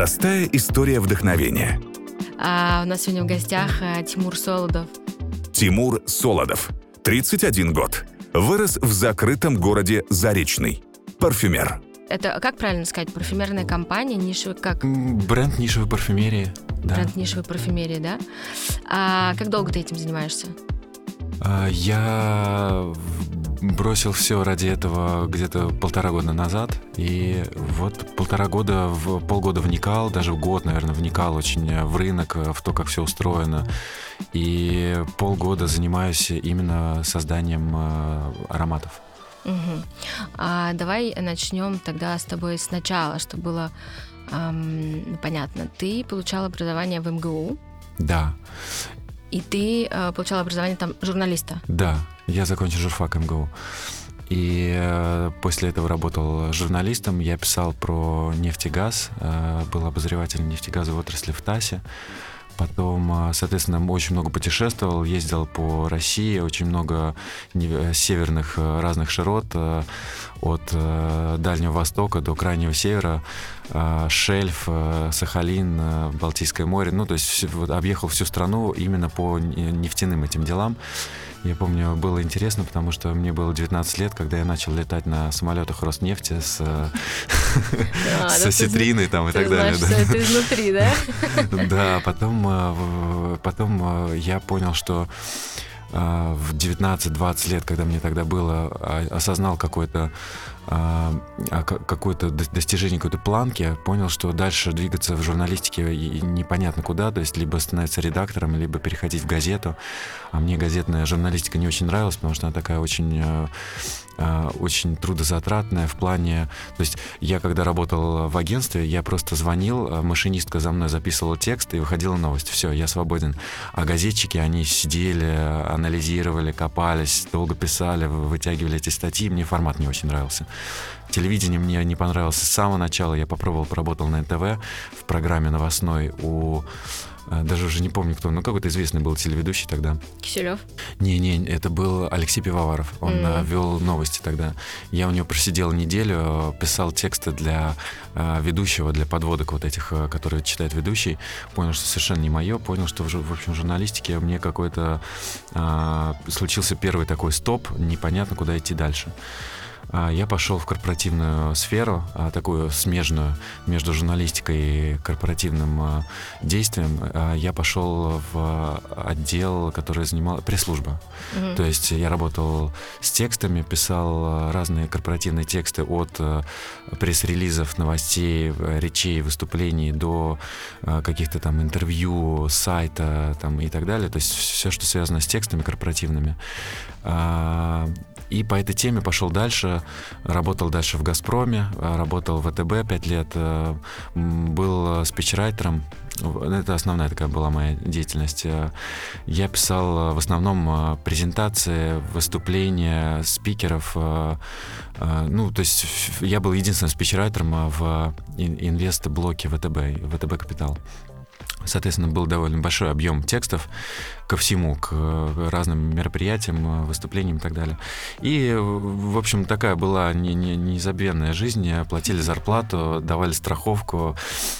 Простая история вдохновения. А у нас сегодня в гостях э, Тимур Солодов. Тимур Солодов, 31 год. Вырос в закрытом городе Заречный. Парфюмер. Это как правильно сказать? Парфюмерная компания, нишевый как? Бренд нишевой парфюмерии. Да. Бренд нишевой парфюмерии, да? А как долго ты этим занимаешься? А, Я бросил все ради этого где-то полтора года назад. И вот полтора года, в, полгода вникал, даже в год, наверное, вникал очень в рынок, в то, как все устроено. И полгода занимаюсь именно созданием э, ароматов. Мгм. А давай начнем тогда с тобой сначала, чтобы было ам, понятно. Ты получал образование в МГУ, Да, и ты э, получал образование там журналиста. да, я закончил журфак МГУ. И э, после этого работал журналистом. Я писал про нефть и газ, э, был обозревателем нефтегазовой отрасли в ТАСе. Потом, э, соответственно, очень много путешествовал, ездил по России, очень много э, северных э, разных широт, э, от Дальнего Востока до Крайнего Севера, шельф, Сахалин, Балтийское море. Ну, то есть объехал всю страну именно по не- нефтяным этим делам. Я помню, было интересно, потому что мне было 19 лет, когда я начал летать на самолетах Роснефти с, э, А, с ты осетриной там и так далее. это изнутри, да? Да, потом, э, потом э, я понял, что в 19-20 лет, когда мне тогда было, а, осознал какое-то а, а, ка- какое-то до- достижение какой-то планки, понял, что дальше двигаться в журналистике непонятно куда, то есть либо становиться редактором, либо переходить в газету. А мне газетная журналистика не очень нравилась, потому что она такая очень э, очень трудозатратная в плане... То есть я, когда работал в агентстве, я просто звонил, э, машинистка за мной записывала текст и выходила новость. Все, я свободен. А газетчики, они сидели, анализировали, копались, долго писали, вы- вытягивали эти статьи. Мне формат не очень нравился. Телевидение мне не понравилось с самого начала. Я попробовал, поработал на НТВ в программе новостной у... э, Даже уже не помню кто, но какой-то известный был телеведущий тогда. Киселев. Не-не, это был Алексей Пивоваров. Он Мгм. э, вел новости тогда. Я у него просидел неделю, э, писал тексты для ведущего, для подводок вот этих, которые читает ведущий. Понял, что совершенно не мое. Понял, что в, в общем, журналистике мне какой-то э, случился первый такой стоп, непонятно, куда идти дальше. А, Я пошел в корпоративную сферу, а, такую смежную между журналистикой и корпоративным а, действием. Я пошел в отдел, который занимал пресс-служба. Мгм. То есть я работал с текстами, писал разные корпоративные тексты от пресс-релизов, новостей, речей, выступлений до каких-то там интервью, сайта там, и так далее. То есть все, что связано с текстами корпоративными. И по этой теме пошел дальше, работал дальше в «Газпроме», а, работал в ВТБ пять лет, э, был э, спичрайтером. Это основная такая была моя деятельность. Э, Я писал э, в основном э, презентации, выступления спикеров. э, э, Ну, то есть я был единственным спичрайтером э, в ин- инвест-блоке ВТБ, ВТБ Капитал. Соответственно, был довольно большой объем текстов ко всему, к э, разным мероприятиям, э, выступлениям и так далее. И, в общем, такая была не- не- незабвенная жизнь. Платили зарплату, давали страховку,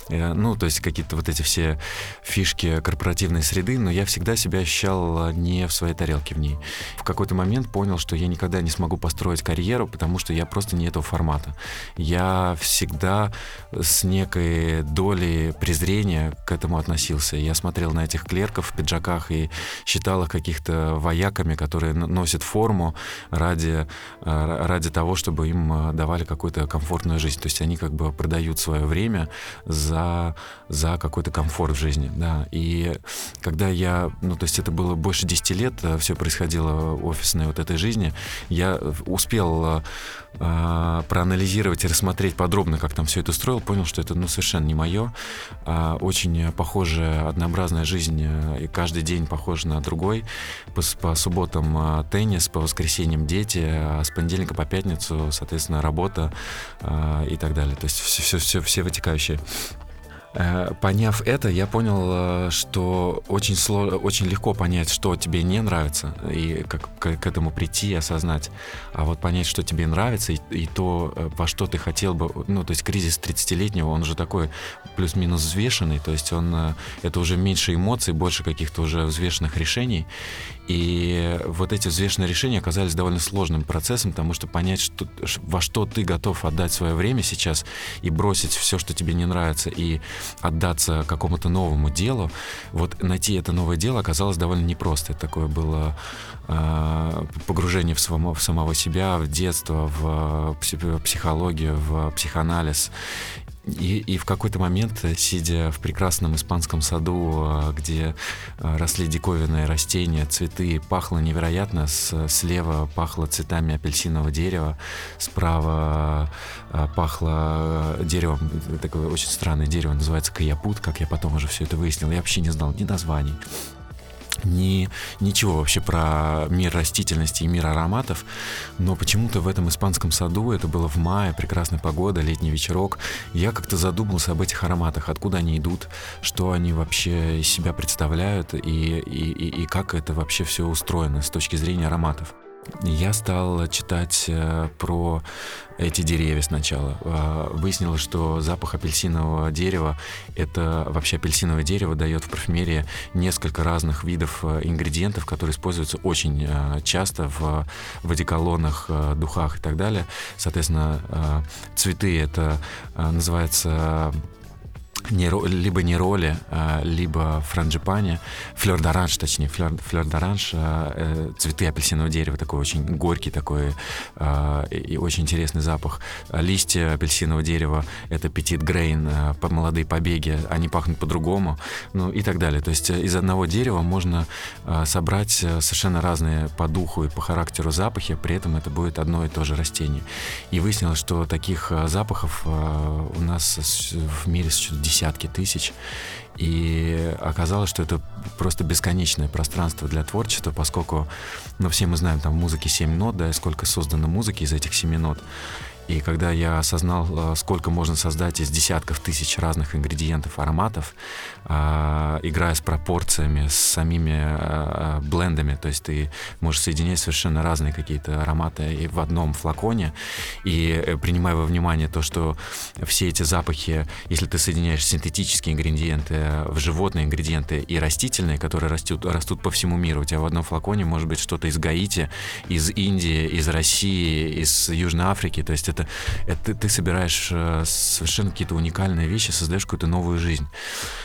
э, ну, то есть какие-то вот эти все фишки корпоративной среды, но я всегда себя ощущал не в своей тарелке в ней. В какой-то момент понял, что я никогда не смогу построить карьеру, потому что я просто не этого формата. Я всегда с некой долей презрения к этому относился. Я смотрел на этих клерков в пиджаках и считал их каких-то вояками, которые носят форму ради, э, ради того, чтобы им э, давали какую-то комфортную жизнь. То есть они как бы продают свое время за, за какой-то комфорт в жизни. Да. И когда я, ну то есть это было больше 10 лет, все происходило офисной вот этой жизни, я успел э, проанализировать и рассмотреть подробно, как там все это устроил, понял, что это ну, совершенно не мое. А, очень похожая, однообразная жизнь, э, и каждый день похож на другой. По, по субботам э, теннис, по воскресеньям дети, а с понедельника по пятницу, соответственно, работа э, и так далее. То есть все, все, все, все вытекающие. Э, поняв это, я понял, э, что очень, сложно, очень легко понять, что тебе не нравится, и как к, этому прийти и осознать. А вот понять, что тебе нравится, и, и то, э, во что ты хотел бы... Ну, то есть кризис 30-летнего, он уже такой плюс-минус взвешенный, то есть он... Это уже меньше эмоций, больше каких-то уже взвешенных решений. И вот эти взвешенные решения оказались довольно сложным процессом, потому что понять, что, во что ты готов отдать свое время сейчас и бросить все, что тебе не нравится, и отдаться какому-то новому делу, вот найти это новое дело оказалось довольно непросто. Это такое было э, погружение в, само, в самого себя, в детство, в психологию, в психоанализ. И, и в какой-то момент, сидя в прекрасном испанском саду, а, где а, росли диковинные растения, цветы, пахло невероятно. С, слева пахло цветами апельсинового дерева, справа пахло деревом, такое очень странное дерево, называется каяпут, как я потом уже все это выяснил. Я вообще не знал ни названий, ни, ничего вообще про мир растительности и мир ароматов, но почему-то в этом испанском саду, это было в мае, прекрасная погода, летний вечерок, я как-то задумался об этих ароматах, откуда они идут, что они вообще из себя представляют и, и, и, и как это вообще все устроено с точки зрения ароматов. Я стал читать э, про эти деревья сначала. А, выяснилось, что запах апельсинового дерева, это вообще апельсиновое дерево дает в парфюмерии несколько разных видов э, ингредиентов, которые используются очень э, часто в, в духах и так далее. Соответственно, цветы это называется не, либо нероли, а, либо франджипани, флер д'оранж, точнее, флер, флер д'оранж, а, э, цветы апельсинового дерева, такой очень горький такой а, и очень интересный запах. Листья апельсинового дерева — это петит грейн, молодые побеги, они пахнут по-другому, ну и так далее. То есть э, из одного дерева можно собрать э, совершенно разные по духу и по характеру запахи, при этом это будет одно и то же растение. И выяснилось, что таких запахов у нас в мире существует десятки тысяч. И оказалось, что это просто бесконечное пространство для творчества, поскольку, ну, все мы знаем, там в музыке 7 нот, да, и сколько создано музыки из этих 7 нот. И когда я осознал, э, сколько можно создать из десятков тысяч разных ингредиентов, ароматов, э, играя с пропорциями, с самими э, блендами, то есть ты можешь соединять совершенно разные какие-то ароматы в одном флаконе, и принимая во внимание то, что все эти запахи, если ты соединяешь синтетические ингредиенты в животные ингредиенты и растительные, которые растут, растут по всему миру, у тебя в одном флаконе может быть что-то из Гаити, из Индии, из России, из Южной Африки, то есть это это, это ты собираешь э, совершенно какие-то уникальные вещи, создаешь какую-то новую жизнь.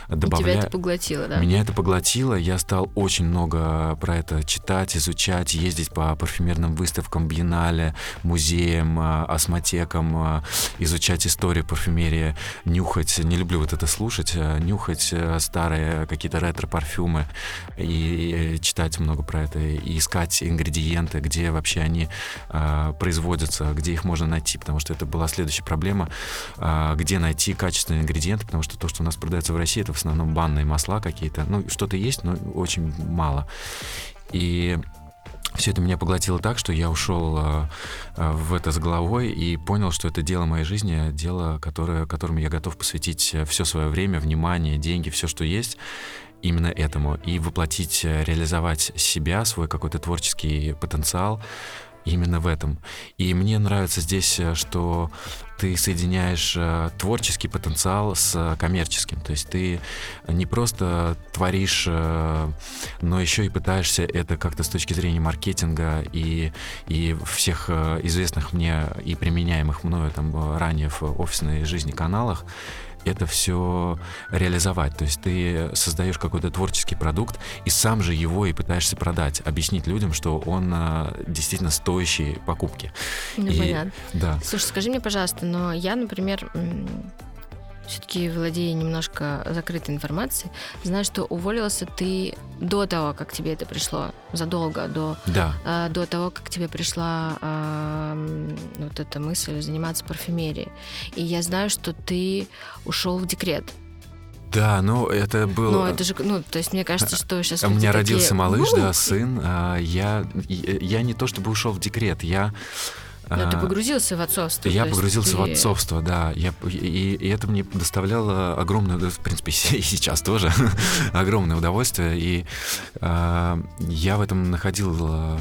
Добавля... Тебя это поглотило, да? Меня это поглотило, я стал очень много про это читать, изучать, ездить по парфюмерным выставкам, биеннале, музеям, э, осмотекам, э, изучать историю парфюмерии, нюхать, не люблю вот это слушать, нюхать старые какие-то ретро-парфюмы и читать много про это, и искать ингредиенты, где вообще они производятся, где их можно найти, потому что это была следующая проблема, а, где найти качественные ингредиенты, потому что то, что у нас продается в России, это в основном банные масла какие-то. Ну, что-то есть, но очень мало. И все это меня поглотило так, что я ушел э, в это с головой и понял, что это дело моей жизни, дело, которое, которому я готов посвятить все свое время, внимание, деньги, все, что есть именно этому и воплотить, реализовать себя, свой какой-то творческий потенциал именно в этом. И мне нравится здесь, э, что ты соединяешь э, творческий потенциал с коммерческим. То есть ты не просто творишь, э, но еще и пытаешься это как-то с точки зрения маркетинга и, и всех известных мне и применяемых мною там ранее в офисной жизни каналах это все реализовать. То есть ты создаешь какой-то творческий продукт и сам же его и пытаешься продать, объяснить людям, что он а, действительно стоящий покупки. Ну, и, понятно. Да. Слушай, скажи мне, пожалуйста, но я, например, все-таки владея немножко закрытой информацией, знаю, что уволился ты до того, как тебе это пришло, задолго до, да. э, до того, как тебе пришла э, вот эта мысль заниматься парфюмерией. И я знаю, что ты ушел в декрет. Да, ну это было... Ну, это же, ну, то есть мне кажется, что сейчас... У меня родился такие... малыш, да, сын. А, я, я не то чтобы ушел в декрет, я Но ты погрузился в отцовство. Я погрузился ты... в отцовство, да. Я, и, и это мне доставляло огромное, в принципе, и сейчас тоже, огромное удовольствие. И э, я в этом находил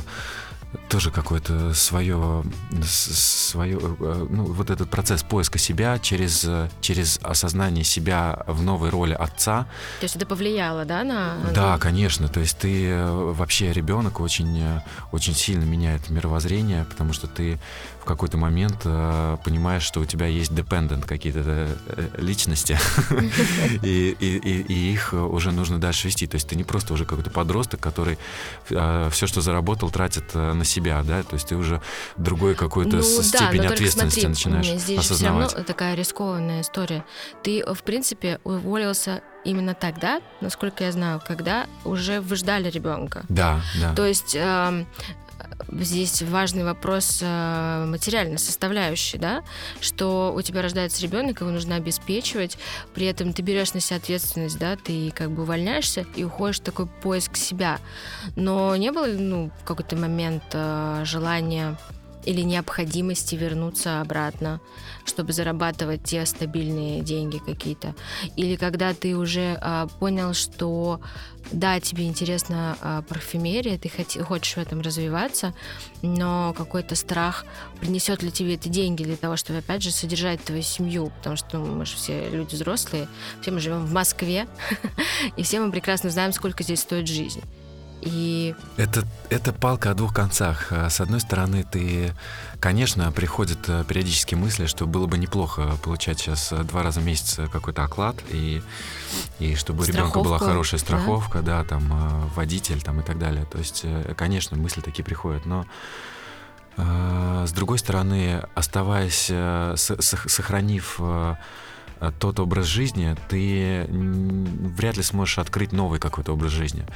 тоже какое-то свое, свое, э, ну, вот этот процесс поиска себя через, через осознание себя в новой роли отца. То есть это повлияло, да, на... Да, конечно. То есть ты э, вообще ребенок очень, э, очень сильно меняет мировоззрение, потому что ты в какой-то момент понимаешь, что у тебя есть dependent какие-то личности, и, и, и, их уже нужно дальше вести. То есть ты не просто уже какой-то подросток, который все, что заработал, тратит на себя, да, то есть ты уже другой какой-то ну, степень да, ответственности смотри, начинаешь здесь осознавать. Все равно такая рискованная история. Ты, в принципе, уволился именно тогда, насколько я знаю, когда уже вы ждали ребенка. Да, да. То есть э, здесь важный вопрос э, материальной составляющей, да, что у тебя рождается ребенок, его нужно обеспечивать, при этом ты берешь на себя ответственность, да, ты как бы увольняешься и уходишь в такой поиск себя. Но не было, ну, в какой-то момент э, желания или необходимости вернуться обратно, чтобы зарабатывать те стабильные деньги какие-то. Или когда ты уже а, понял, что да, тебе интересна а, парфюмерия, ты хоти, хочешь в этом развиваться, но какой-то страх, принесет ли тебе это деньги для того, чтобы, опять же, содержать твою семью, потому что ну, мы же все люди взрослые, все мы живем в Москве, и все мы прекрасно знаем, сколько здесь стоит жизнь. И... Это, это палка о двух концах. А, с одной стороны, ты, конечно, приходят э, периодически мысли, что было бы неплохо получать сейчас э, два раза в месяц какой-то оклад, и, и чтобы у ребенка была хорошая страховка, да? да, там, э, водитель там, и так далее. То есть, конечно, мысли такие приходят, но с другой стороны, оставаясь, сохранив Э, тот образ жизни, ты вряд ли сможешь открыть новый какой-то образ жизни.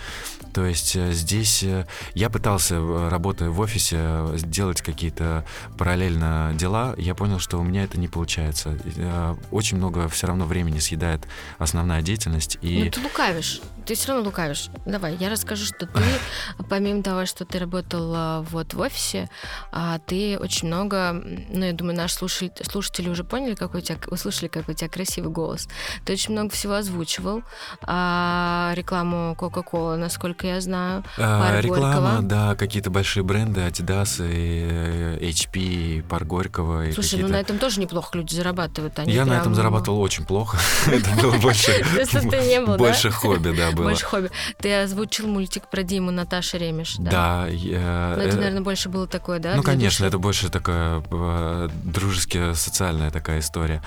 То есть э, здесь э, я пытался, работая в офисе, сделать какие-то параллельно дела, я понял, что у меня это не получается. Очень много все равно времени съедает основная деятельность. И... Ну ты лукавишь, ты все равно лукавишь. Давай, я расскажу, что ты, помимо того, что ты работал вот в офисе, а, ты очень много, ну я думаю, наши слушатели уже поняли, какой у тебя, услышали, какой у тебя красивый голос. Ты очень много всего озвучивал. А, рекламу Coca-Cola, насколько я знаю. А, реклама, Горького. да, какие-то большие бренды, Adidas, и HP, Пар Горького. Слушай, ну на этом тоже неплохо люди зарабатывают. Они я прям... на этом зарабатывал очень плохо. Это было больше больше хобби, да, было. Больше хобби. Ты озвучил мультик про Диму Наташи Ремеш, да? Да. Ну, это, наверное, больше было такое, да? Ну, конечно, это больше такая э, дружеская, социальная такая история.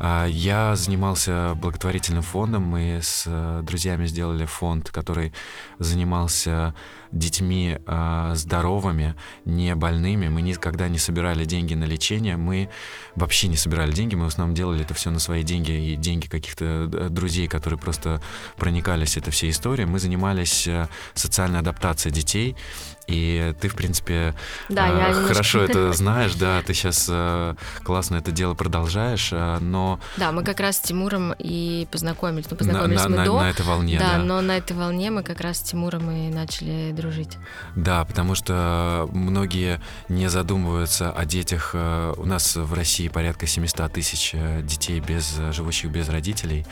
Я занимался благотворительным фондом. Мы с э, друзьями сделали фонд, который занимался детьми э, здоровыми, не больными. Мы никогда не собирали деньги на лечение. Мы вообще не собирали деньги. Мы в основном делали это все на свои деньги и деньги каких-то э, друзей, которые просто проникались этой всей историей. Мы занимались э, социальной адаптацией детей. И ты, в принципе, да, э, я хорошо немножко... это знаешь, да, ты сейчас э, классно это дело продолжаешь, э, но... Да, мы как раз с Тимуром и познакомились. Ну, познакомились на, мы на, до. На этой волне, да, да. но на этой волне мы как раз с Тимуром и начали дружить. Да, потому что многие не задумываются о детях. Э, у нас в России порядка 700 тысяч э, детей, без, живущих без родителей.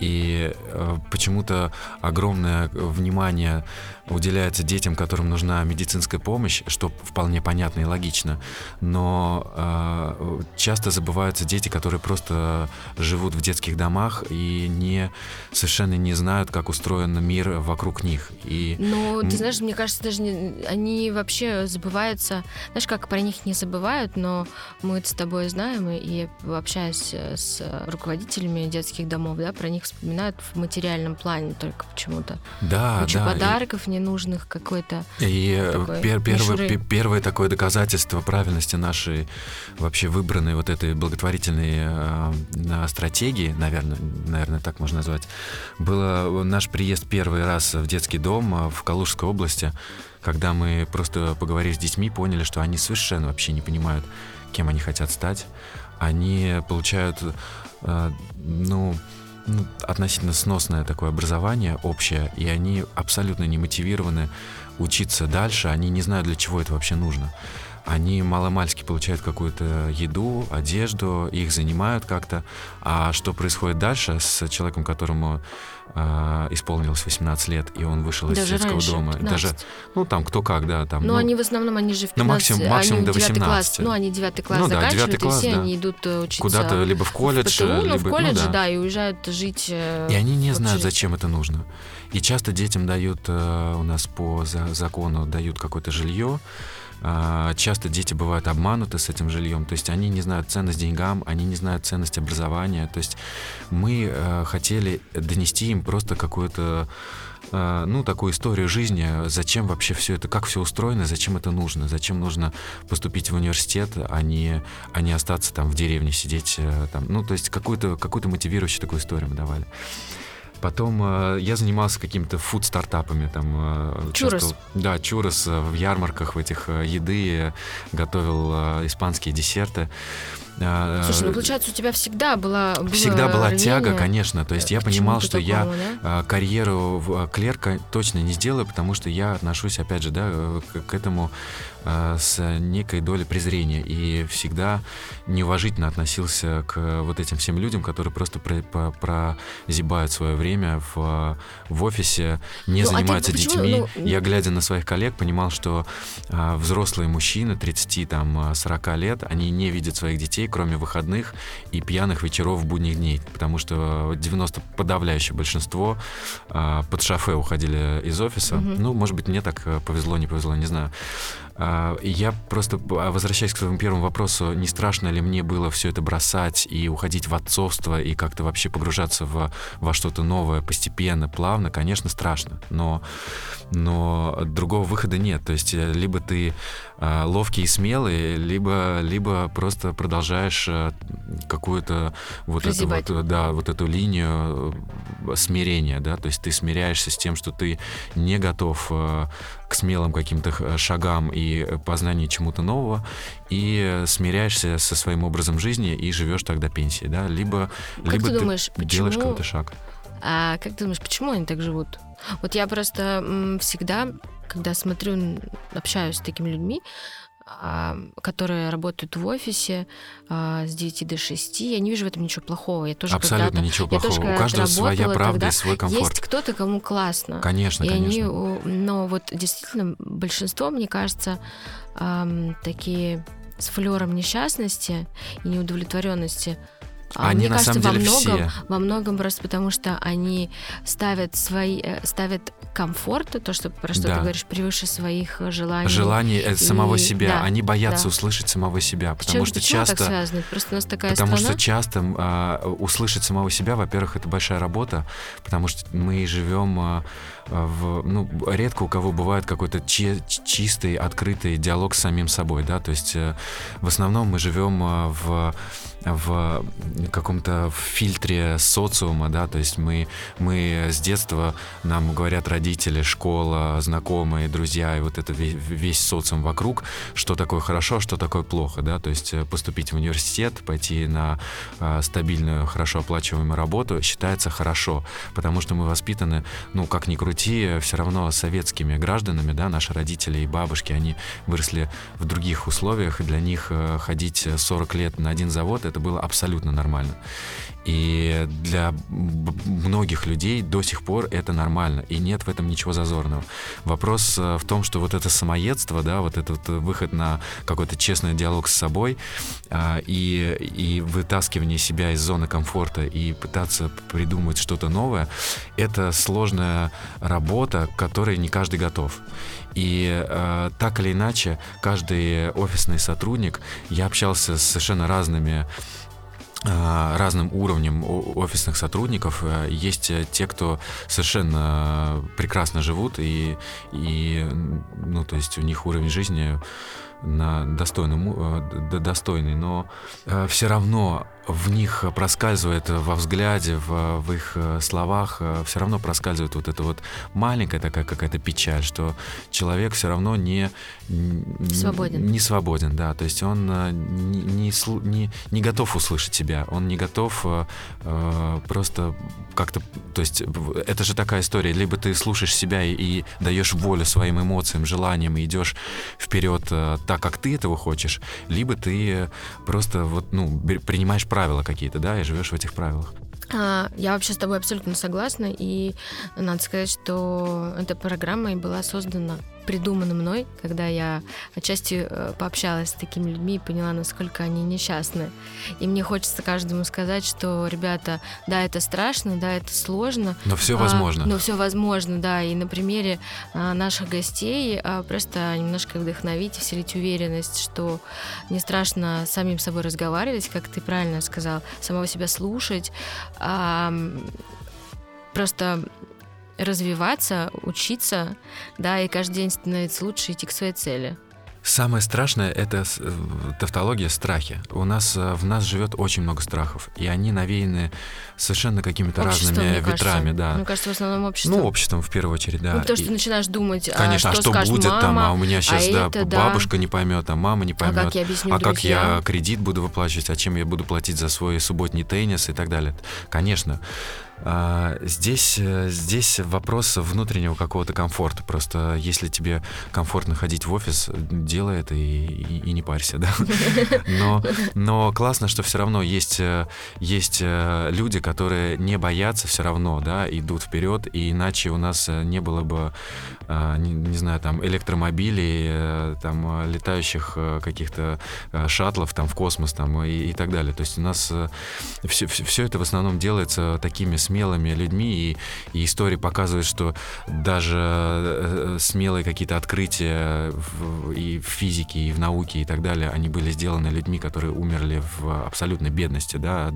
И э, почему-то огромное внимание уделяется детям, которым нужна медицинская помощь, что вполне понятно и логично. Но э, часто забываются дети, которые просто живут в детских домах и не совершенно не знают, как устроен мир вокруг них. И... Ну, ты знаешь, мне кажется, даже не, они вообще забываются. Знаешь, как про них не забывают, но мы с тобой знаем и общаясь с руководителями детских домов, да, про них вспоминают в материальном плане только почему-то. Да, Куча да. подарков и... ненужных какой-то. И э, пер первое, первое такое доказательство правильности нашей вообще выбранной вот этой благотворительной э, стратегии, наверное, наверное, так можно назвать, было наш приезд первый раз в детский дом э, в Калужской области, когда мы просто поговорили с детьми, поняли, что они совершенно вообще не понимают, кем они хотят стать. Они получают, э, ну, ну, относительно сносное такое образование общее, и они абсолютно не мотивированы учиться дальше, они не знают, для чего это вообще нужно. они маломальски получают какую-то еду, одежду, их занимают как-то. А что происходит дальше с человеком, которому э, исполнилось 18 лет, и он вышел Даже из детского раньше, дома? 15. Даже, ну, там, кто как, да, там. Но ну, они в основном, они же в 15, Ну, максимум- максимум они до в девятый 18. Класс, ну, они девятый класс Ну да, заканчивают, девятый класс, и все да. они идут э, учиться куда-то либо в колледж, в ПТУ, ну, либо... в колледже, ну, да. и уезжают жить. э, И они не знают, зачем это нужно. И часто детям дают, э, у нас по за- закону дают какое-то жилье. А, Часто дети бывают обмануты с этим жильем, то есть они не знают ценность деньгам, они не знают ценность образования. То есть мы э, хотели донести им просто какую-то э, ну, такую историю жизни, зачем вообще все это, как все устроено, зачем это нужно, зачем нужно поступить в университет, а не, а не остаться там в деревне сидеть, э, там, ну, то есть какую-то какую мотивирующую такую историю мы давали. Потом э, я занимался какими-то фуд-стартапами. Там, э, Чурос. Да, чурос э, в ярмарках в этих э, еды, э, готовил э, испанские десерты. Э, Слушай, ну получается, у тебя всегда была Всегда была рвение тяга, конечно. То есть я понимал, что я такому, да? а, карьеру в- клерка точно не сделаю, потому что я отношусь, опять же, да, э, к, этому с некой долей презрения и всегда неуважительно относился к вот этим всем людям, которые просто про- по- прозябают свое время в, в офисе, не Ну, а ты занимаются почему, детьми. ну, Я, глядя на своих коллег, понимал, что а, взрослые мужчины 30, там, а, 40 лет, они не видят своих детей, кроме выходных и пьяных вечеров в будних дней, потому что 90 подавляющее большинство а, под шофе уходили из офиса. Мгм. Ну, может быть, мне так э, повезло, не повезло, не знаю. А, я просто, а, возвращаясь к своему первому вопросу, не страшно ли мне было все это бросать и уходить в отцовство и как-то вообще погружаться в, во что-то новое постепенно, плавно? Конечно, страшно, но, но другого выхода нет. То есть э, либо ты а, ловкий и смелый, либо, либо просто продолжаешь э, какую-то вот эту вот, да, вот эту линию э, смирения, да, то есть ты смиряешься с тем, что ты не готов к смелым каким-то шагам и э, познанию чему-то нового, и смиряешься со своим образом жизни и живешь тогда пенсии, да, либо, Как либо ты думаешь, делаешь почему- какой-то шаг. А как ты думаешь, почему они так живут? Вот я просто всегда, когда смотрю, общаюсь с такими людьми, которые работают в офисе а, с 9 до 6, я не вижу в этом ничего плохого. Я тоже Абсолютно ничего я тоже плохого. У каждого своя правда тогда. и свой комфорт. Есть кто-то, кому классно. Конечно, и конечно. они, но вот действительно большинство, мне кажется, такие с флером несчастности и неудовлетворенности. А Они мне на кажется, самом деле во многом, все. во многом просто потому, что они ставят свои, э, ставят комфорт, то, что про что Да. ты говоришь, превыше своих э, желаний. Желание э, самого И- себя. да, Они боятся да. услышать самого себя, потому чем- что почему часто... так связано? Просто у нас такая Потому страна. что часто а, услышать самого себя, во-первых, это большая работа, потому что мы живем а, а, в, ну, редко у кого бывает какой-то че- чистый, открытый диалог с самим собой, да, то есть э, в основном мы живем а, в в каком-то фильтре социума, да, то есть мы, мы с детства, нам говорят родители, школа, знакомые, друзья, и вот это весь, весь социум вокруг, что такое хорошо, а что такое плохо, да, то есть э, поступить в университет, пойти на а, стабильную, хорошо оплачиваемую работу считается хорошо, потому что мы воспитаны, ну, как ни крути, все равно советскими гражданами, да, наши родители и бабушки, они выросли в других условиях, и для них э, ходить 40 лет на один завод, это было абсолютно нормально. И для многих людей до сих пор это нормально, и нет в этом ничего зазорного. Вопрос э, в том, что вот это самоедство, да, вот этот э, выход на какой-то честный диалог с собой а, и, и вытаскивание себя из зоны комфорта и пытаться придумать что-то новое, это сложная работа, к которой не каждый готов. И э, так или иначе, каждый офисный сотрудник, я общался с совершенно разными разным уровнем о- офисных сотрудников. Э, Есть э, те, кто совершенно прекрасно живут, и, и ну, то есть у них уровень жизни на достойном, э, достойный, но все равно в них проскальзывает во взгляде, в, в их э, словах, все равно проскальзывает вот эта вот маленькая такая какая-то печаль, что человек все равно не, Свободен. не свободен, да, то есть он э, не, не, не, не готов услышать себя, он не готов э, э, просто как-то, то есть это же такая история, либо ты слушаешь себя и, и даешь волю своим эмоциям, желаниям и идешь вперед э, так, как ты этого хочешь, либо ты просто вот, ну, принимаешь правила какие-то, да, и живешь в этих правилах. А, я вообще с тобой абсолютно согласна, и надо сказать, что эта программа и была создана придумано мной, когда я отчасти э, пообщалась с такими людьми и поняла, насколько они несчастны. И мне хочется каждому сказать, что, ребята, да, это страшно, да, это сложно. Но все возможно. А, но все возможно, да. И на примере а, наших гостей а, просто немножко вдохновить, вселить уверенность, что не страшно самим собой разговаривать, как ты правильно сказал, самого себя слушать. А, просто развиваться, учиться, да, и каждый день становиться лучше, идти к своей цели. Самое страшное — это э, тавтология, страхи. У нас э, в нас живет очень много страхов, и они навеяны совершенно какими-то разными ветрами, кажется. да. Мне кажется, в основном обществом. Ну, обществом в первую очередь, да. Ну, потому что и... ты начинаешь думать, Конечно, а что, а что будет мама, там, а у меня сейчас, а да, это, бабушка да. не поймет, а мама не поймет. А как я объясню А как я друзьям? кредит буду выплачивать, а чем я буду платить за свой субботний теннис и так далее. Конечно. А, здесь, э, здесь вопрос внутреннего какого-то комфорта. Просто если тебе комфортно ходить в офис, делай это и, и, и не парься, да. Но, но классно, что все равно есть, э, есть э, люди, которые не боятся все равно, да, идут вперед, и иначе у нас не было бы, не, не знаю, там, электромобилей, там, летающих каких-то шаттлов там в космос там и, и так далее. То есть у нас все, все это в основном делается такими смелыми людьми, и, и история показывает, что даже э, смелые какие-то открытия в, и в физике, и в науке, и так далее, они были сделаны людьми, которые умерли в абсолютной бедности, да,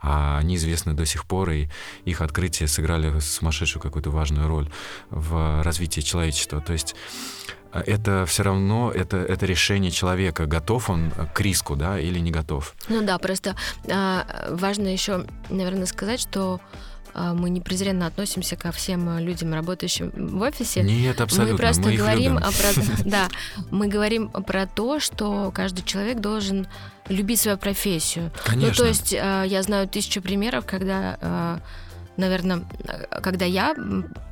а они известны до сих пор, и их открытия сыграли сумасшедшую какую-то важную роль в развитии человечества. То есть э, это все равно это, это решение человека, готов он к риску, да, или не готов. Ну да, просто э, важно еще, наверное, сказать, что а, мы не презренно относимся ко всем людям, работающим в офисе. Нет, абсолютно. Мы просто мы говорим любим. про, да, мы говорим про то, что каждый человек должен любить свою профессию. Конечно. Ну, то есть а, я знаю тысячу примеров, когда а, наверное, когда я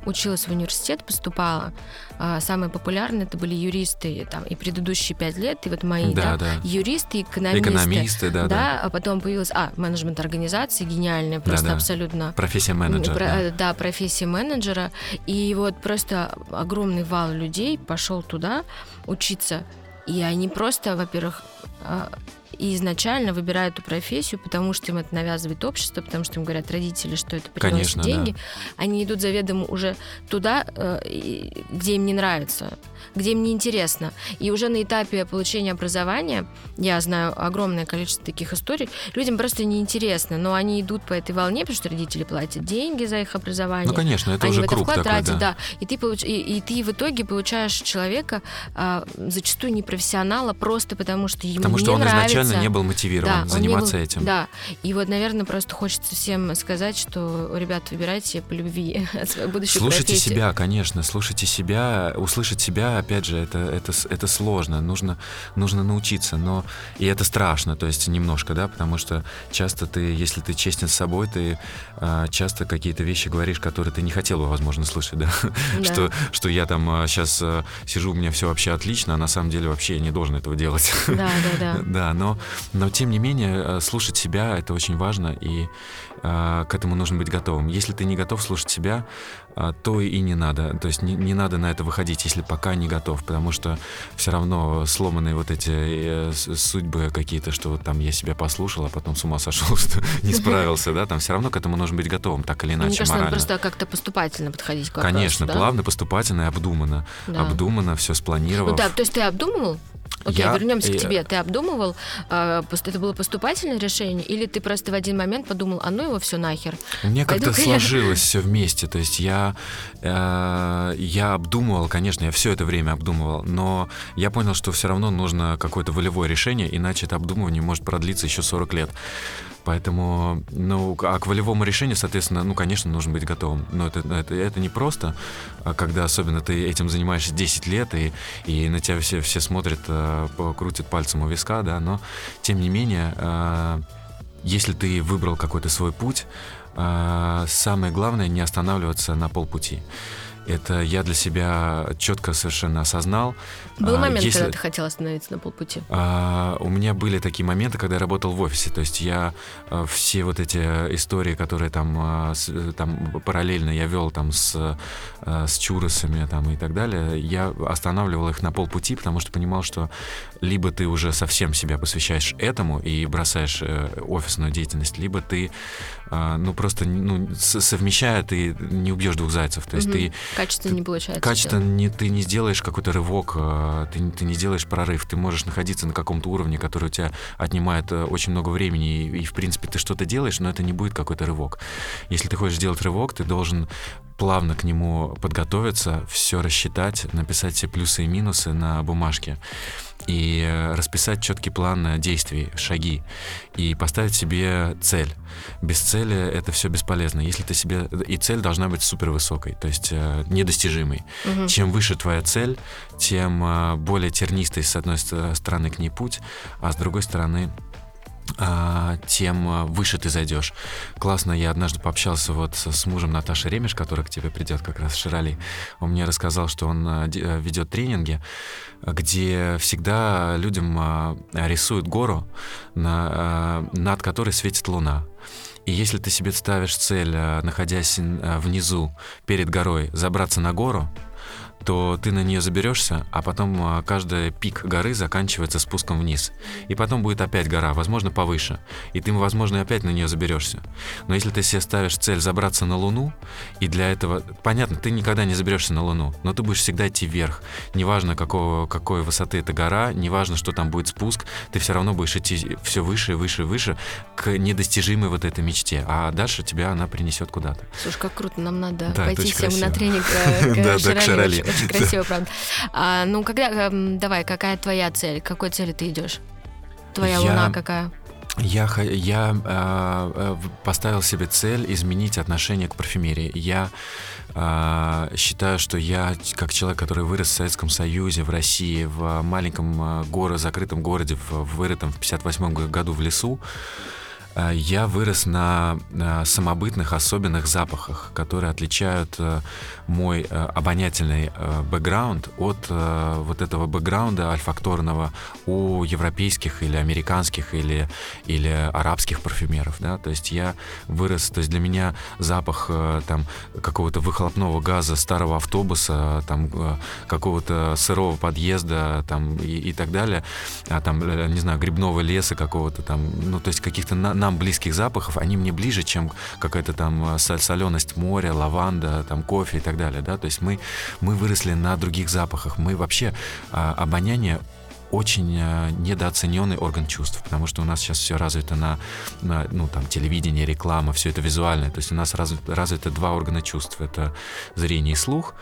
училась в университет, поступала, а, самые популярные это были юристы там, и предыдущие пять лет, и вот мои, да, Да, да. юристы, экономисты. Экономисты, да, да. а потом появилась, а, менеджмент организации, гениальная, просто да. абсолютно Профессия менеджера. про- да. э, да, профессия менеджера. И вот просто огромный вал людей пошел туда учиться. И они просто, во-первых, а, и изначально выбирают эту профессию, потому что им это навязывает общество, потому что им говорят родители, что это приносит Конечно, деньги. да. Они идут заведомо уже туда, э, где им не нравится, где им не интересно. И уже на этапе получения образования, я знаю огромное количество таких историй, людям просто неинтересно, но они идут по этой волне, потому что родители платят деньги за их образование. Ну, конечно, это они уже в это круг вклад такой, тратят, да. И ты, получ- и, и ты в итоге получаешь человека а, зачастую непрофессионала просто потому, что ему Потому не что он нравится. Изначально не был мотивирован Да, заниматься был- этим. Да, и вот, наверное, просто хочется всем сказать, что, ребят, выбирайте по любви свою будущую Слушайте профессию. себя, конечно, слушайте себя, услышать себя, опять же, это, это, это сложно, нужно, нужно научиться, но и это страшно, то есть немножко, да, потому что часто ты, если ты честен с собой, ты а, часто какие-то вещи говоришь, которые ты не хотел бы, возможно, слышать, да, Да. что, что я там сейчас сижу, у меня все вообще отлично, а на самом деле вообще я не должен этого делать. Да, да, да. Да, но, но тем не менее, э, слушать себя это очень важно, и э, к этому нужно быть готовым. Если ты не готов слушать себя, э, то и не надо. То есть не, не надо на это выходить, если пока не готов, потому что все равно сломанные вот эти э, судьбы какие-то, что вот там я себя послушал, а потом с ума сошел, что не справился, да, там все равно к этому нужно быть готовым, так или Мне иначе, кажется, надо морально. просто как-то поступательно подходить к вопросу. Конечно, да? плавно, поступательно и обдуманно. Да. Обдуманно, все спланировав. Ну так, то есть ты обдумывал? Окей, Я- вернемся к тебе. Ты обдумывал, а, это было поступательное решение, или ты просто в один момент подумал, а ну его все нахер? У меня как-то Пойду-ка я- сложилось все вместе. То есть я, э, я обдумывал, конечно, я все это время обдумывал, но я понял, что все равно нужно какое-то волевое решение, иначе это обдумывание может продлиться еще 40 лет. Поэтому, ну, а к волевому решению, соответственно, ну, конечно, нужно быть готовым. Но это, это, это не просто, а когда особенно ты этим занимаешься 10 лет, и, и на тебя все, все смотрят, по- крутят пальцем у виска, да, но, тем не менее, э, если ты выбрал какой-то свой путь, а, самое главное не останавливаться на полпути. Это я для себя четко совершенно осознал. Был а, момент, Если... когда ты хотел остановиться на полпути? А, у меня были такие моменты, когда я работал в офисе. То есть я а, все вот эти истории, которые там, а, с, там параллельно я вел там с, а, с чуросами там, и так далее, я останавливал их на полпути, потому что понимал, что либо ты уже совсем себя посвящаешь этому и бросаешь э, офисную деятельность, либо ты а, ну просто ну, совмещая, ты не убьешь двух зайцев. То есть угу. ты качественно ты, не получается. Качественно не, ты не сделаешь какой-то рывок, а, ты, ты не сделаешь прорыв. Ты можешь находиться на каком-то уровне, который у тебя отнимает э, очень много времени, и, и в принципе ты что-то делаешь, но это не будет какой-то рывок. Если ты хочешь сделать рывок, ты должен плавно к нему подготовиться, все рассчитать, написать все плюсы и минусы на бумажке и расписать четкий план действий, шаги, и поставить себе цель. Без цели это все бесполезно. Если ты себе... И цель должна быть супер высокой, то есть э, недостижимой. Угу. Чем выше твоя цель, тем э, более тернистый, с одной стороны, к ней путь, а с другой стороны, тем а, выше ты зайдешь. Классно, я однажды пообщался вот с мужем Наташи Ремеш, который к тебе придет как раз Ширали. Он мне рассказал, что он а, ведет тренинги, где всегда людям рисуют гору, на, над которой светит луна. И если ты себе ставишь цель, находясь внизу, перед горой, забраться на гору, то ты на нее заберешься, а потом а, каждый пик горы заканчивается спуском вниз. И потом будет опять гора, возможно, повыше. И ты, возможно, опять на нее заберешься. Но если ты себе ставишь цель забраться на Луну, и для этого... Понятно, ты никогда не заберешься на Луну, но ты будешь всегда идти вверх. Неважно, какого, какой высоты эта гора, неважно, что там будет спуск, ты все равно будешь идти все выше и выше и выше к недостижимой вот этой мечте. А дальше тебя она принесет куда-то. Слушай, как круто, нам надо да, пойти всем на тренинг э, к Шарали. Очень красиво, правда. А, ну, когда, эм, давай, какая твоя цель? К какой цели ты идешь? Твоя я... луна какая? Я, я э, поставил себе цель изменить отношение к парфюмерии. Я э, считаю, что я, как человек, который вырос в Советском Союзе, в России, в маленьком городе, закрытом городе, в, вырытом в 58 году в лесу, Э, я вырос на самобытных особенных запахах, которые отличают э, мой э, обонятельный бэкграунд от вот этого бэкграунда альфакторного у европейских или американских или, или арабских парфюмеров. Да? То есть я вырос, то есть для меня запах там, какого-то выхлопного газа старого автобуса, там, какого-то сырого подъезда там, и, и так далее, а там, не знаю, грибного леса какого-то там, ну, то есть каких-то на, нам близких запахов, они мне ближе, чем какая-то там э, соленость моря, лаванда, там кофе и так далее, да, то есть мы, мы выросли на других запахах, мы вообще а, обоняние очень э, недооцененный орган чувств, потому что у нас сейчас все развито на, на ну, там, телевидение, реклама, все это визуальное. То есть у нас развито, развито два органа чувств. Это зрение и слух.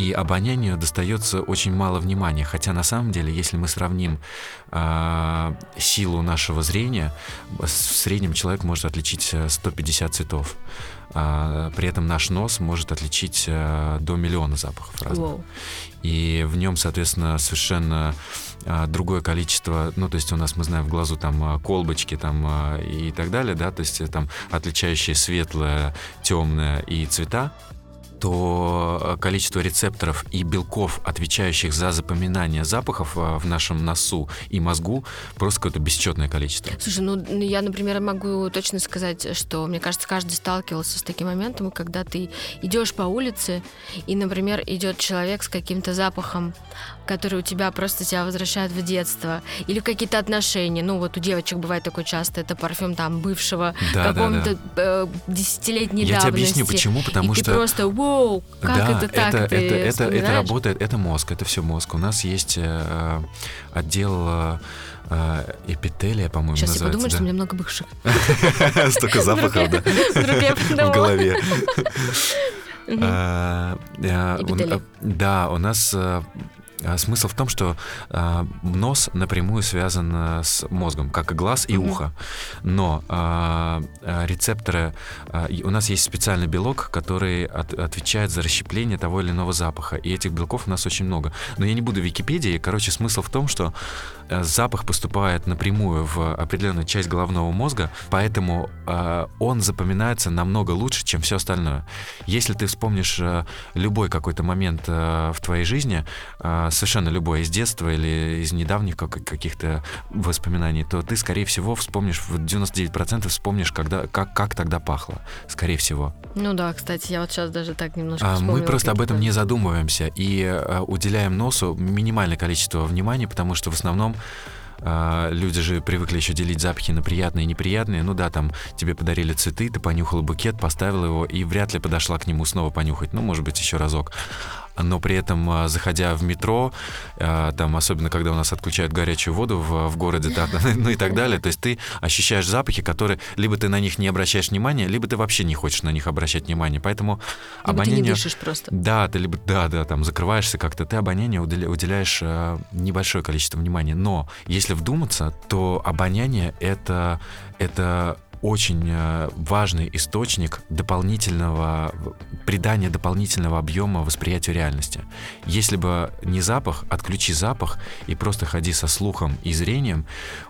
И обонянию достается очень мало внимания. Хотя на самом деле, если мы сравним э, силу нашего зрения, в среднем человек может отличить 150 э, цветов. А, при этом наш нос может отличить а, до миллиона запахов разных. Wow. И в нем, соответственно, совершенно а, другое количество, ну, то есть у нас, мы знаем, в глазу там а, колбочки там а, и так далее, да, то есть там отличающие светлое, темное и цвета, то э, количество рецепторов и белков, отвечающих за запоминание запахов э, в нашем носу и мозгу, просто какое-то бесчетное количество. Слушай, ну я, например, могу точно сказать, что, мне кажется, каждый сталкивался с таким моментом, когда ты идешь по улице, и, например, идет человек с каким-то запахом, который у тебя просто тебя возвращает в детство, или какие-то отношения. Ну, вот у девочек бывает такое часто, это парфюм там бывшего, да, каком-то да, да. Э, десятилетней я давности. Я тебе объясню, почему, потому и что... ты просто, вау, как да, это так? Это, это, это, это работает, это мозг, это все мозг. У нас есть э, отдел э, эпителия, по-моему, Сейчас я подумаю, да? что у меня много бывших. Столько запахов, да, в голове. А, э, да, у нас смысл в том, что а, нос напрямую связан а, с мозгом, как и глаз и mm-hmm. ухо. Но а, а, рецепторы... А, у нас есть специальный белок, который от, отвечает за расщепление того или иного запаха. И этих белков у нас очень много. Но я не буду в Википедии. Короче, смысл в том, что а, запах поступает напрямую в определенную часть головного мозга, поэтому а, он запоминается намного лучше, чем все остальное. Если ты вспомнишь а, любой какой-то момент а, в твоей жизни, а, совершенно любое из детства или из недавних каких-то воспоминаний, то ты, скорее всего, вспомнишь, в 99% вспомнишь, когда, как, как тогда пахло, скорее всего. Ну да, кстати, я вот сейчас даже так немножко а, Мы просто об этом не задумываемся и а, уделяем носу минимальное количество внимания, потому что в основном а, люди же привыкли еще делить запахи на приятные и неприятные. Ну да, там тебе подарили цветы, ты понюхал букет, поставил его, и вряд ли подошла к нему снова понюхать. Ну, может быть, еще разок но при этом, а, заходя в метро, а, там, особенно когда у нас отключают горячую воду в, в городе, да, ну и так далее, то есть ты ощущаешь запахи, которые либо ты на них не обращаешь внимания, либо ты вообще не хочешь на них обращать внимание. Поэтому либо обоняние... ты не дышишь просто. Да, ты либо, да, да, там, закрываешься как-то, ты обоняние уделяешь а, небольшое количество внимания. Но если вдуматься, то обоняние — это, это очень важный источник дополнительного придания дополнительного объема восприятию реальности. Если бы не запах, отключи запах и просто ходи со слухом и зрением,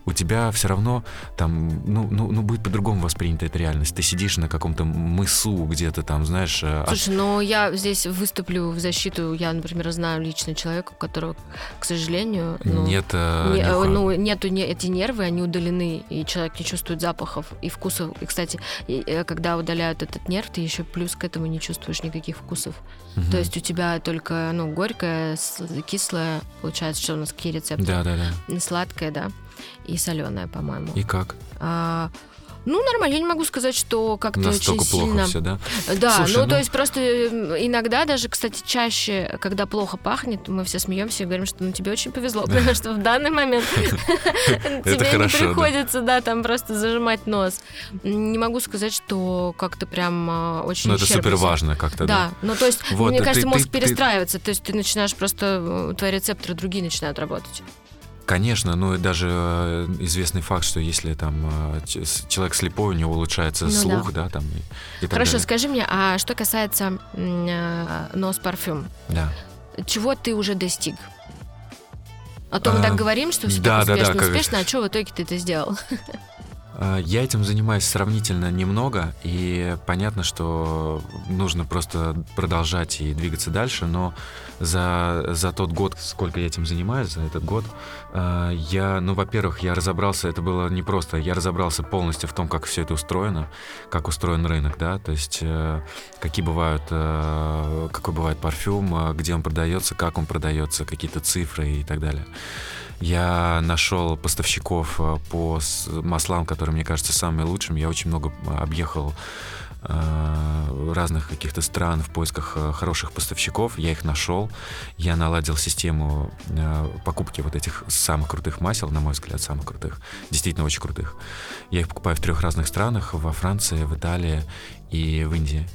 у тебя все равно там, ну, ну, ну будет по-другому воспринята эта реальность. Ты сидишь на каком-то мысу где-то там, знаешь... Э, Слушай, от... но я здесь выступлю в защиту, я, например, знаю лично человека, у которого, к сожалению... Ну, Нет э, не, ну, нету не, эти нервы, они удалены, и человек не чувствует запахов и вкусов. И, кстати, э, когда удаляют этот нерв, ты еще плюс к этому не чувствуешь никаких вкусов. Угу. То есть у тебя только, ну, горькое, кислое, получается, что у нас какие рецепты? Да, да, да. Сладкое, да, и соленое, по-моему. И как? А, ну, нормально. Я не могу сказать, что как-то Настолько очень плохо сильно... все, да? Да, Слушай, ну, ну, то есть просто иногда даже, кстати, чаще, когда плохо пахнет, мы все смеемся и говорим, что ну тебе очень повезло, потому что в данный момент тебе не приходится, да, там просто зажимать нос. Не могу сказать, что как-то прям а, очень Ну, это супер важно как-то, да? ну, то есть, мне кажется, мозг перестраивается, то есть ты начинаешь просто, э, твои рецепторы другие начинают работать. Конечно, ну и даже э, известный факт, что если там э, человек слепой, у него улучшается ну, слух, да, да там. И, и Хорошо, далее. скажи мне, а что касается э, нос парфюм? Да. Чего ты уже достиг? А то мы а, так говорим, что все да, так успешно, да, да, успешно, как... а что в итоге ты это сделал? А, я этим занимаюсь сравнительно немного, и понятно, что нужно просто продолжать и двигаться дальше, но за, за тот год, сколько я этим занимаюсь, за этот год, а, я, ну, во-первых, я разобрался, это было непросто, я разобрался полностью в том, как все это устроено, как устроен рынок, да, то есть э, какие бывают, э, какой бывает парфюм, э, где он продается, как он продается, какие-то цифры и так далее. Я нашел поставщиков э, по маслам, которые мне кажутся самыми лучшими. Я очень много э, объехал э, разных каких-то стран в поисках хороших поставщиков. Я их нашел. Я наладил систему покупки вот этих самых крутых масел, на мой взгляд, самых крутых. Действительно очень крутых. Я их покупаю в трех разных странах. Во Франции, в Италии и в Индии.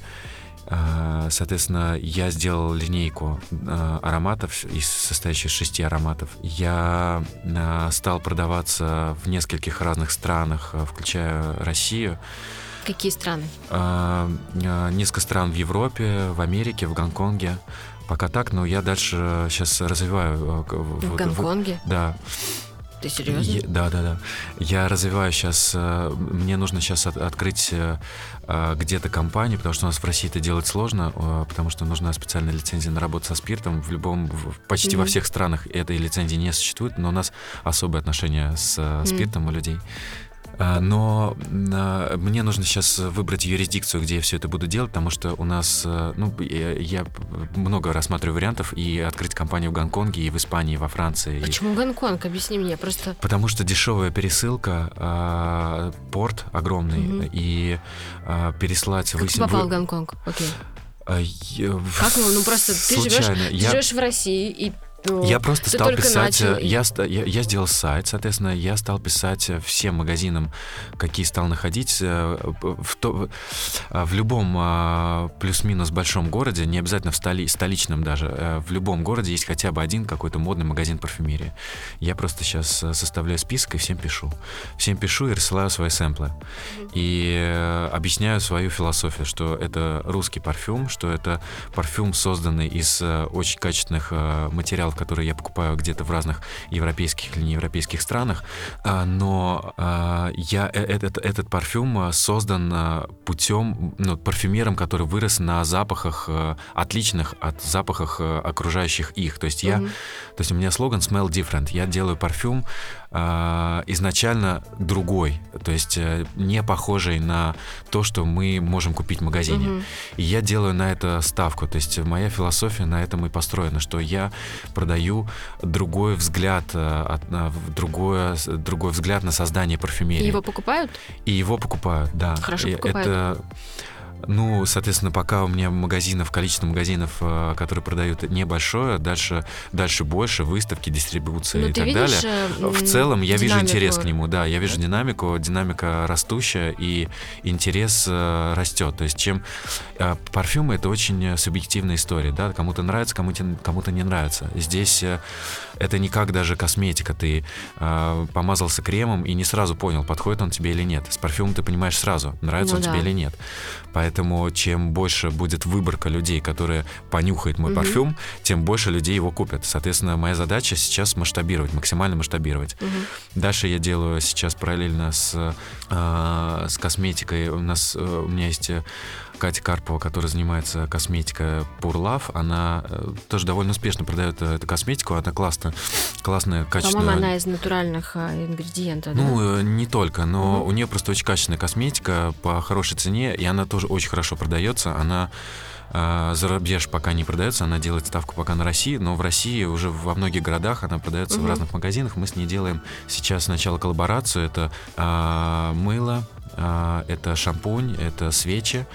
А, соответственно, я сделал линейку а, ароматов, состоящую из шести ароматов. Я а, стал продаваться в нескольких разных странах, включая Россию. Какие страны? Несколько стран в Европе, в Америке, в Гонконге. Пока так, но я дальше сейчас развиваю. В, в Гонконге? В, да. Ты серьезно? Я, да, да, да. Я развиваю сейчас, э, мне нужно сейчас от, открыть э, э, где-то компанию, потому что у нас в России это делать сложно, потому что нужна специальная лицензия на работу со спиртом. В любом, почти mm-hmm. во всех странах этой лицензии не существует, но у нас особые отношения с mm-hmm. спиртом у людей. А, но а, мне нужно сейчас выбрать юрисдикцию, где я все это буду делать, потому что у нас, э, ну, я много рассматриваю вариантов и открыть компанию в Гонконге, и в Испании, и во Франции. Почему и... Гонконг? Объясни мне просто. Потому что дешевая пересылка, а, порт огромный, угу. и переслать... Как вы... ты попал в Гонконг? Окей. Я... Как ну, ну просто ты живешь, я... ты живешь в России и Ну, я просто стал писать, начал, э, я, я, я сделал сайт, соответственно, я стал писать э, всем магазинам, какие стал находить э, в, то- в любом э, плюс-минус большом городе, не обязательно в столи, столичном даже, в любом городе есть хотя бы один какой-то модный магазин парфюмерии. Я просто сейчас составляю список и всем пишу. Всем пишу и рассылаю свои сэмплы. И объясняю свою философию, что это русский парфюм, что это парфюм, созданный из очень качественных э, материалов, которые я покупаю где-то в разных европейских или неевропейских странах. А, Но а, я э- этот, этот парфюм э, создан путем, ну, парфюмером, который вырос на запахах э, отличных от запахах э, окружающих их. То есть я, Мгм. то есть у меня слоган Smell Different. Я делаю парфюм а, изначально другой, то есть э, не похожий на то, что мы можем купить в магазине. Мгм. И я делаю на это ставку. То есть моя философия на этом и построена, что я продаю другой взгляд, э, другое, другой взгляд на создание И парфюмерии. его покупают? И его покупают, да. Хорошо И покупают. Это, ну, соответственно, пока у меня магазинов, количество магазинов, э, которые продают, небольшое, дальше, дальше больше, выставки, дистрибуции Ну, и так видишь, далее. э, В целом я вижу динамику? интерес к нему, да, я вижу динамику, динамика растущая, и интерес э, растет. То есть чем парфюмы это очень субъективная история, да, кому-то нравится, кому-то кому-то не нравится. Здесь это не как даже косметика, ты э, помазался кремом и не сразу понял, подходит он тебе или нет. С парфюмом ты понимаешь сразу, нравится Ну он да. тебе или нет. Поэтому чем больше будет выборка людей, которые понюхают мой Мгм. парфюм, тем больше людей его купят. Соответственно, моя задача сейчас масштабировать, максимально масштабировать. Мгм. Дальше я делаю сейчас параллельно с, э, с косметикой. У нас э, у меня есть э, Катя Карпова, которая занимается косметикой Love. Она э, тоже довольно успешно продает э, эту косметику. Она классно, классная, качественная. По-моему, она из натуральных а, ингредиентов, да? Ну, э, не только, но Мгм. у нее просто очень качественная косметика по хорошей цене, и она тоже очень хорошо продается. Она э, за рубеж пока не продается, она делает ставку пока на России, но в России уже во многих городах она продается в Мгм. разных магазинах. Мы с ней делаем сейчас сначала коллаборацию. Это э, мыло, э, это шампунь, это свечи.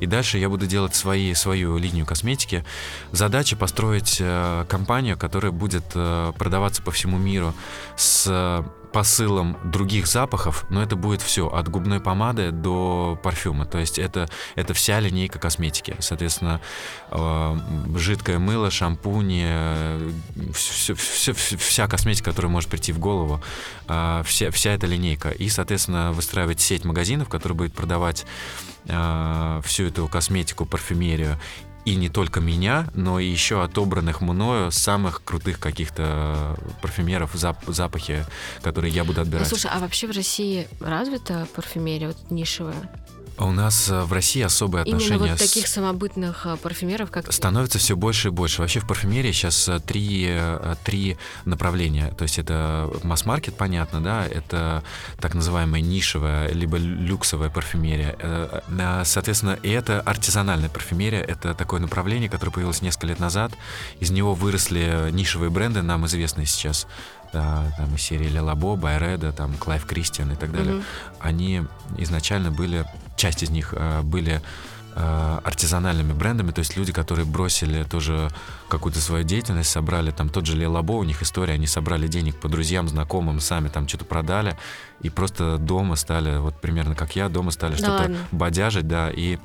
И дальше я буду делать свои, свою линию косметики. Задача построить э, компанию, которая будет э, продаваться по всему миру с посылом других запахов, но это будет все от губной помады до парфюма. То есть это, это вся линейка косметики. Соответственно, э, жидкое мыло, шампунь, э, всё- всё- вся косметика, которая может прийти в голову, э, вся, вся эта линейка. И, соответственно, выстраивать сеть магазинов, которая будет продавать э, всю эту косметику, парфюмерию и не только меня, но и еще отобранных мною самых крутых каких-то парфюмеров, зап- запахи, которые я буду отбирать. слушай, а вообще в России развита парфюмерия вот нишевая? А У нас э, в России особые Именно отношения вот с- таких самобытных а, парфюмеров, как становится все больше и больше. Вообще в парфюмерии сейчас э, три, э, три направления. То есть это масс-маркет, понятно, да, это так называемая нишевая, либо люксовая парфюмерия. Э, э, Соответственно, и это артизанальная парфюмерия. Это такое направление, которое появилось несколько лет назад. Из него выросли нишевые бренды, нам известные сейчас. Да, там из серии Le Labo, Byredo, там Clive Christian и так далее. Мгм. Они изначально были, часть из них э, были э, артизанальными брендами, то есть люди, которые бросили тоже какую-то свою деятельность, собрали там тот же Лелабо, у них история, они собрали денег по друзьям, знакомым, сами там что-то продали, и просто дома стали, вот примерно как я, дома стали Да что-то бодяжить, да, и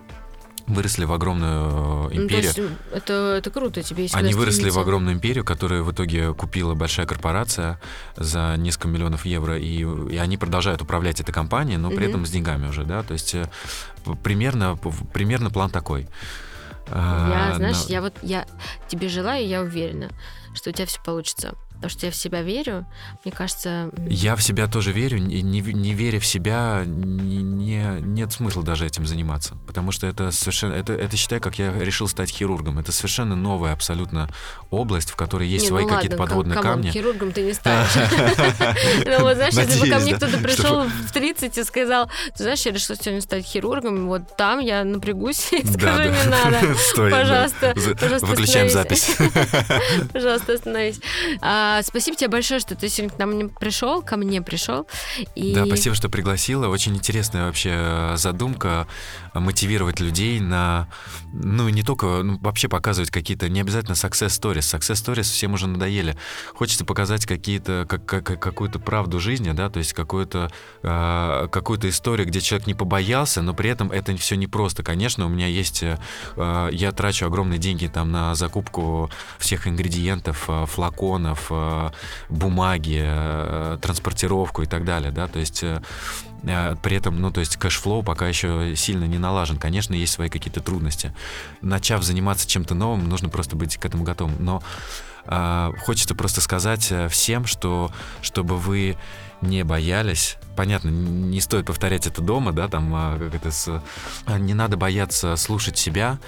выросли в огромную э, Ну, империю. есть, м, это, это круто, тебе есть Они выросли в огромную империю, которую в итоге купила большая корпорация за несколько миллионов евро, и, и они продолжают управлять этой компанией, но при Мгм. этом с деньгами уже, да, то есть э, примерно, примерно план такой. А, Я, знаешь, но- я вот я тебе желаю, я уверена, что у тебя все получится. Потому что я в себя верю. Мне кажется, Я в себя тоже верю, не, не, не веря в себя, не, не- нет смысла даже этим заниматься. Потому что это совершенно, это, это считай, как я решил стать хирургом. Это совершенно новая абсолютно область, в которой есть не, свои ну какие-то подводные кам-, камни. хирургом ты не станешь. Ну вот, знаешь, если бы ко мне кто-то пришел в 30 и сказал, ты знаешь, я решил сегодня стать хирургом, вот там я напрягусь и скажу, не надо. Пожалуйста, Выключаем запись. Пожалуйста, остановись. А, Спасибо тебе большое, что ты сегодня к нам пришел, ко мне пришел. И... Да, спасибо, что пригласила. Очень интересная вообще общая задумка мотивировать людей на, ну, не только, ну, вообще показывать какие-то, не обязательно success stories. Success stories всем уже надоели. Хочется показать какие-то, как, как, какую-то правду жизни, да, то есть какую-то, э, какую-то историю, где человек не побоялся, но при этом это все непросто. Конечно, у меня есть, э, я трачу огромные деньги там на закупку всех ингредиентов, э, флаконов, э, бумаги, э, транспортировку и так далее, да, то есть э, при этом, ну, то есть cash flow пока еще сильно не налажен. Конечно, есть свои какие-то трудности. Начав заниматься чем-то новым, нужно просто быть к этому готовым. Но э, хочется просто сказать э, всем, что чтобы вы не боялись. Понятно, не стоит повторять это дома, да, там а, как это с... Не надо бояться слушать себя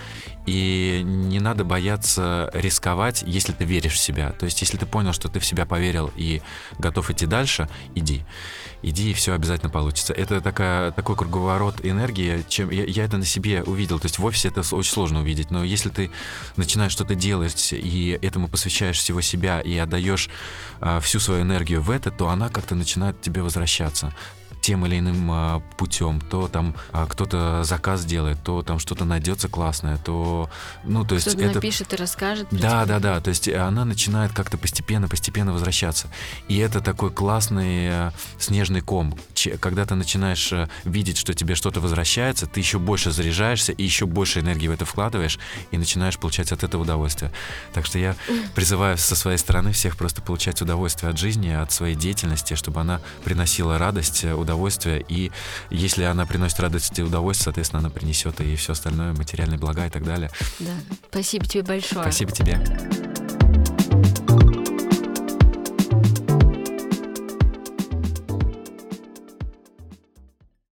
и не надо бояться рисковать, если ты веришь в себя. То есть, если ты понял, что ты в себя поверил и готов идти дальше, иди. Иди, и все обязательно получится. Это такая, такой круговорот энергии, чем я, я это на себе увидел. То есть в офисе это очень сложно увидеть, но если ты начинаешь что-то делать и этому посвящаешь всего себя и отдаешь а, всю свою энергию в это, то она как-то начинает тебе возвращаться тем или иным а, путем, то там а, кто-то заказ делает, то там что-то найдется классное, то ну то есть Кто-то это напишет и расскажет. да, да, да. То есть она начинает как-то постепенно, постепенно возвращаться. И это такой классный э, снежный ком. Когда ты начинаешь э, видеть, что тебе что-то возвращается, ты еще больше заряжаешься и еще больше энергии в это вкладываешь и начинаешь получать от этого удовольствие. Так что я призываю со своей стороны всех просто получать удовольствие от жизни, от своей деятельности, чтобы она приносила радость, э, удовольствие. И если она приносит радость и удовольствие, соответственно, она принесет и все остальное, материальные блага и так далее. Да. Спасибо тебе большое. Спасибо тебе.